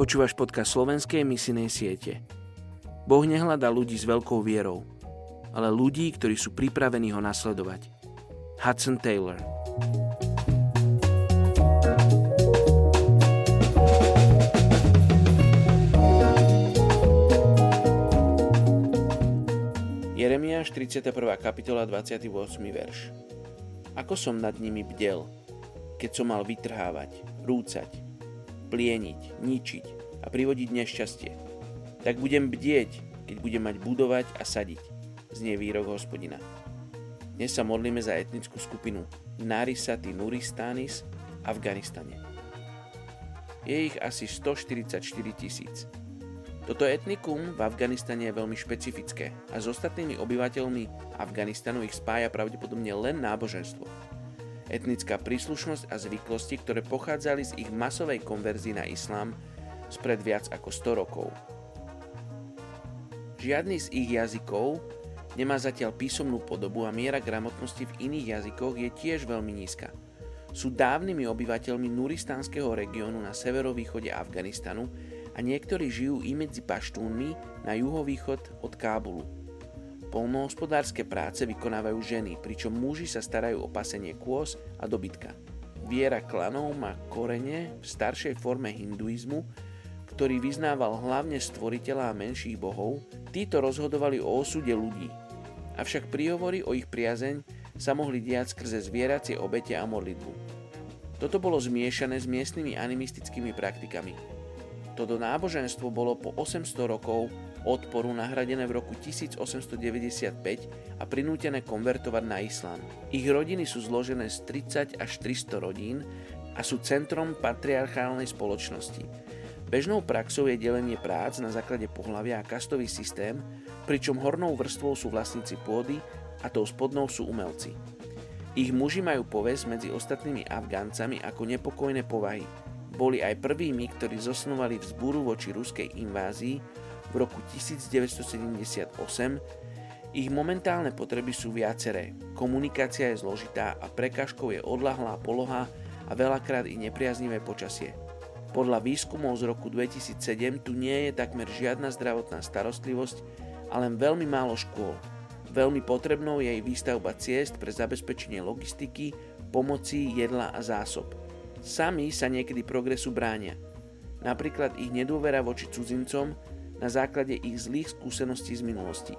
Počúvaš podcast slovenskej misinej siete. Boh nehľadá ľudí s veľkou vierou, ale ľudí, ktorí sú pripravení ho nasledovať. Hudson Taylor Jeremiáš 31. kapitola 28. verš Ako som nad nimi bdel, keď som mal vytrhávať, rúcať, plieniť, ničiť a privodiť nešťastie. Tak budem bdieť, keď budem mať budovať a sadiť, znie výrok hospodina. Dnes sa modlíme za etnickú skupinu Narisati Nuristanis v Afganistane. Je ich asi 144 tisíc. Toto etnikum v Afganistane je veľmi špecifické a s ostatnými obyvateľmi Afganistanu ich spája pravdepodobne len náboženstvo etnická príslušnosť a zvyklosti, ktoré pochádzali z ich masovej konverzii na islám spred viac ako 100 rokov. Žiadny z ich jazykov nemá zatiaľ písomnú podobu a miera gramotnosti v iných jazykoch je tiež veľmi nízka. Sú dávnymi obyvateľmi nuristánskeho regiónu na severovýchode Afganistanu a niektorí žijú i medzi paštúnmi na juhovýchod od Kábulu. Polnohospodárske práce vykonávajú ženy, pričom muži sa starajú o pasenie kôz a dobytka. Viera klanov má korene v staršej forme hinduizmu, ktorý vyznával hlavne stvoriteľa a menších bohov, títo rozhodovali o osude ľudí. Avšak príhovory o ich priazeň sa mohli diať skrze zvieracie obete a modlitbu. Toto bolo zmiešané s miestnymi animistickými praktikami. Toto náboženstvo bolo po 800 rokov odporu nahradené v roku 1895 a prinútené konvertovať na islám. Ich rodiny sú zložené z 30 až 300 rodín a sú centrom patriarchálnej spoločnosti. Bežnou praxou je delenie prác na základe pohľavia a kastový systém, pričom hornou vrstvou sú vlastníci pôdy a tou spodnou sú umelci. Ich muži majú povesť medzi ostatnými Afgáncami ako nepokojné povahy. Boli aj prvými, ktorí zosnovali vzbúru voči ruskej invázii v roku 1978, ich momentálne potreby sú viaceré. Komunikácia je zložitá a prekážkou je odlahlá poloha a veľakrát i nepriaznivé počasie. Podľa výskumov z roku 2007 tu nie je takmer žiadna zdravotná starostlivosť a len veľmi málo škôl. Veľmi potrebnou je jej výstavba ciest pre zabezpečenie logistiky, pomoci, jedla a zásob. Sami sa niekedy progresu bránia. Napríklad ich nedôvera voči cudzincom na základe ich zlých skúseností z minulosti.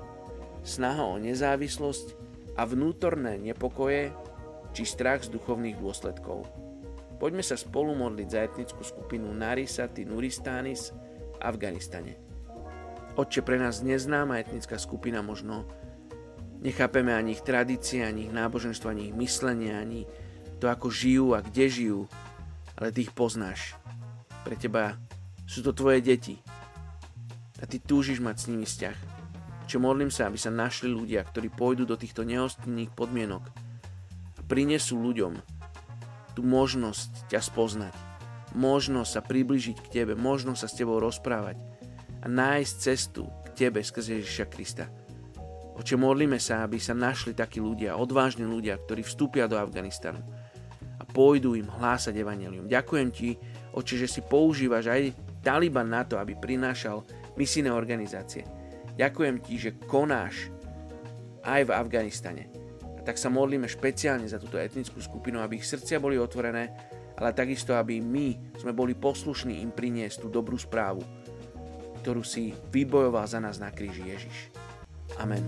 Snaha o nezávislosť a vnútorné nepokoje či strach z duchovných dôsledkov. Poďme sa spolu modliť za etnickú skupinu Narisati Nuristanis v Afganistane. Otče, pre nás neznáma etnická skupina možno nechápeme ani ich tradície, ani ich náboženstvo, ani ich myslenie, ani to, ako žijú a kde žijú, ale ty ich poznáš. Pre teba sú to tvoje deti, a ty túžiš mať s nimi vzťah. Čo modlím sa, aby sa našli ľudia, ktorí pôjdu do týchto nehostinných podmienok a prinesú ľuďom tú možnosť ťa spoznať, možnosť sa približiť k tebe, možnosť sa s tebou rozprávať a nájsť cestu k tebe skrze Ježiša Krista. Oče, modlíme sa, aby sa našli takí ľudia, odvážni ľudia, ktorí vstúpia do Afganistanu a pôjdu im hlásať evanelium. Ďakujem ti, oče, že si používaš aj Taliban na to, aby prinášal misijné organizácie. Ďakujem ti, že konáš aj v Afganistane. Tak sa modlíme špeciálne za túto etnickú skupinu, aby ich srdcia boli otvorené, ale takisto, aby my sme boli poslušní im priniesť tú dobrú správu, ktorú si vybojoval za nás na kríži Ježiš. Amen.